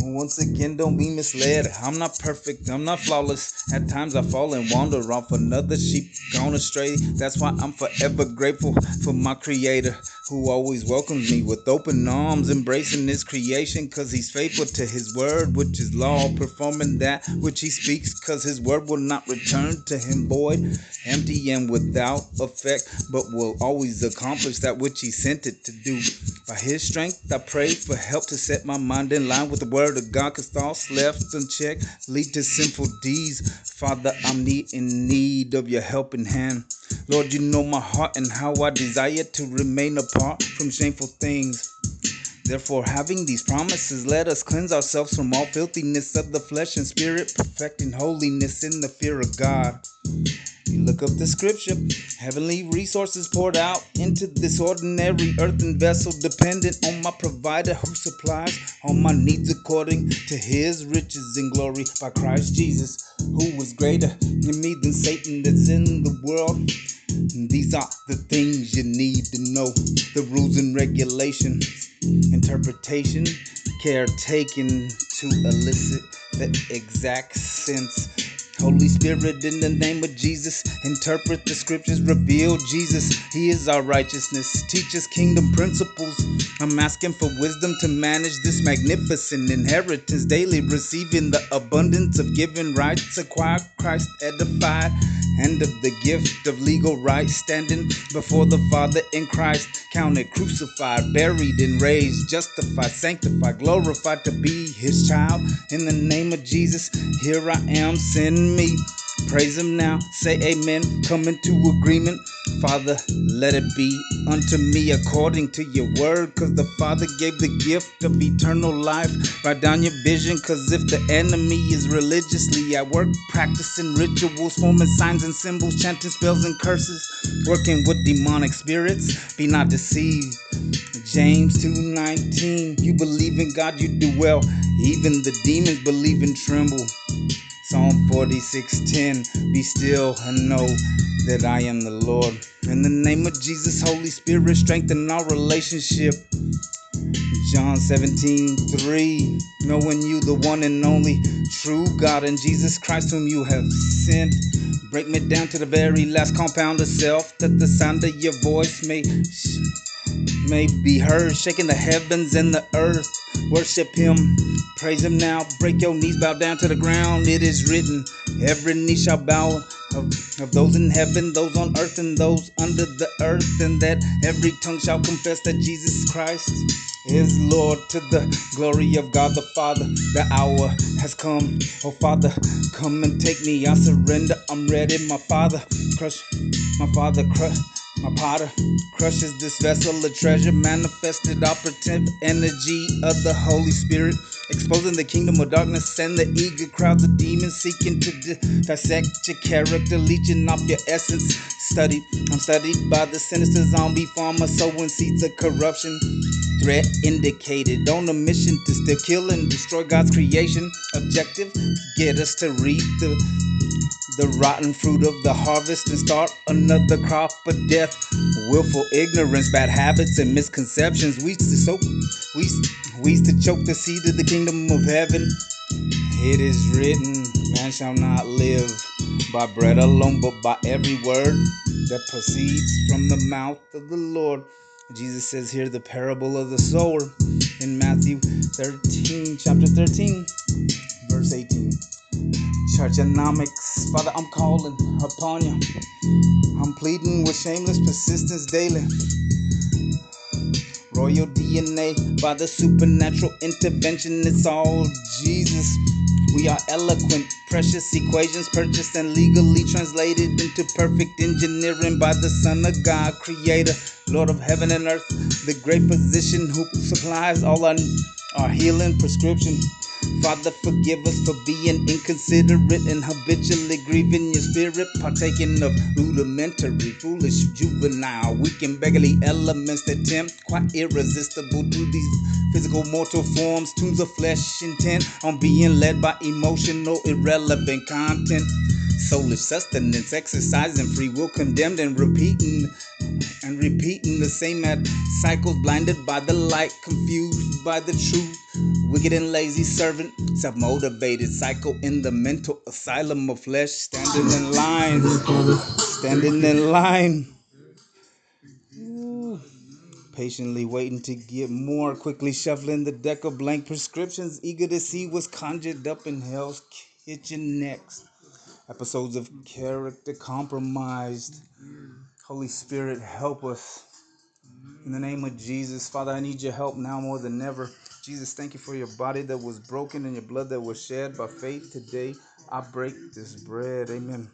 Once again, don't be misled. I'm not perfect, I'm not flawless. At times I fall and wander off another sheep gone astray. That's why I'm forever grateful for my creator who always welcomes me with open arms, embracing his creation, cause he's faithful to his word, which is law, performing that which he speaks, cause his word will not return to him void, empty and without effect, but will always accomplish that which he sent it to do. By his strength, I pray for help to set my mind in line with the word of God, cause thoughts left unchecked lead to sinful deeds. Father, I'm in need of your helping hand. Lord, you know my heart and how I desire to remain apart from shameful things. Therefore, having these promises, let us cleanse ourselves from all filthiness of the flesh and spirit, perfecting holiness in the fear of God. Look up the scripture, heavenly resources poured out into this ordinary earthen vessel, dependent on my provider who supplies all my needs according to his riches and glory by Christ Jesus, who was greater in me than Satan that's in the world. And These are the things you need to know the rules and regulations, interpretation, care taken to elicit the exact sense. Holy Spirit, in the name of Jesus, interpret the scriptures, reveal Jesus. He is our righteousness. Teach us kingdom principles. I'm asking for wisdom to manage this magnificent inheritance daily, receiving the abundance of given rights, acquire Christ edified and of the gift of legal rights, standing before the Father in Christ, counted crucified, buried, and raised, justified, sanctified, glorified to be his child. In the name of Jesus, here I am, me. Praise him now, say amen, come into agreement. Father, let it be unto me according to your word, cause the Father gave the gift of eternal life. Write down your vision, cause if the enemy is religiously at work, practicing rituals, forming signs and symbols, chanting spells and curses, working with demonic spirits, be not deceived. James 2:19 You believe in God, you do well. Even the demons believe and tremble. Psalm 46:10 Be still and know that I am the Lord. In the name of Jesus, Holy Spirit, strengthen our relationship. John 17:3 Knowing you, the one and only true God, and Jesus Christ, whom you have sent. Break me down to the very last compound of self, that the sound of your voice may may be heard, shaking the heavens and the earth. Worship him, praise him now. Break your knees, bow down to the ground. It is written, every knee shall bow of, of those in heaven, those on earth, and those under the earth, and that every tongue shall confess that Jesus Christ is Lord to the glory of God the Father. The hour has come. Oh Father, come and take me. I surrender. I'm ready, my Father. Crush, my Father, crush. My potter crushes this vessel of treasure, manifested operative energy of the Holy Spirit, exposing the kingdom of darkness and the eager crowds of demons seeking to dissect your character, leeching off your essence. Studied, I'm studied by the sinister zombie farmer, sowing seeds of corruption. Threat indicated on a mission to still kill and destroy God's creation. Objective, get us to read the the rotten fruit of the harvest and start another crop of death. Willful ignorance, bad habits, and misconceptions. We to soak, we, we to choke the seed of the kingdom of heaven. It is written, man shall not live by bread alone, but by every word that proceeds from the mouth of the Lord. Jesus says here the parable of the sower in Matthew 13, chapter 13, verse 18. Churchonomics, Father, I'm calling upon you. I'm pleading with shameless persistence daily. Royal DNA by the supernatural intervention, it's all Jesus. We are eloquent, precious equations purchased and legally translated into perfect engineering by the Son of God, Creator, Lord of heaven and earth, the great physician who supplies all our, our healing prescription. Father, forgive us for being inconsiderate and habitually grieving your spirit, partaking of rudimentary, foolish, juvenile, weak and beggarly elements that tempt, quite irresistible to these physical mortal forms, tunes of flesh intent on being led by emotional, irrelevant content. Soulish sustenance, exercising free will, condemned and repeating and repeating the same ad cycles, blinded by the light, confused by the truth Wicked and lazy servant, self motivated, psycho in the mental asylum of flesh, standing in line, standing in line. Ooh. Patiently waiting to get more, quickly shuffling the deck of blank prescriptions, eager to see what's conjured up in hell's kitchen next. Episodes of character compromised. Holy Spirit, help us. In the name of Jesus, Father, I need your help now more than ever. Jesus, thank you for your body that was broken and your blood that was shed by faith today. I break this bread. Amen.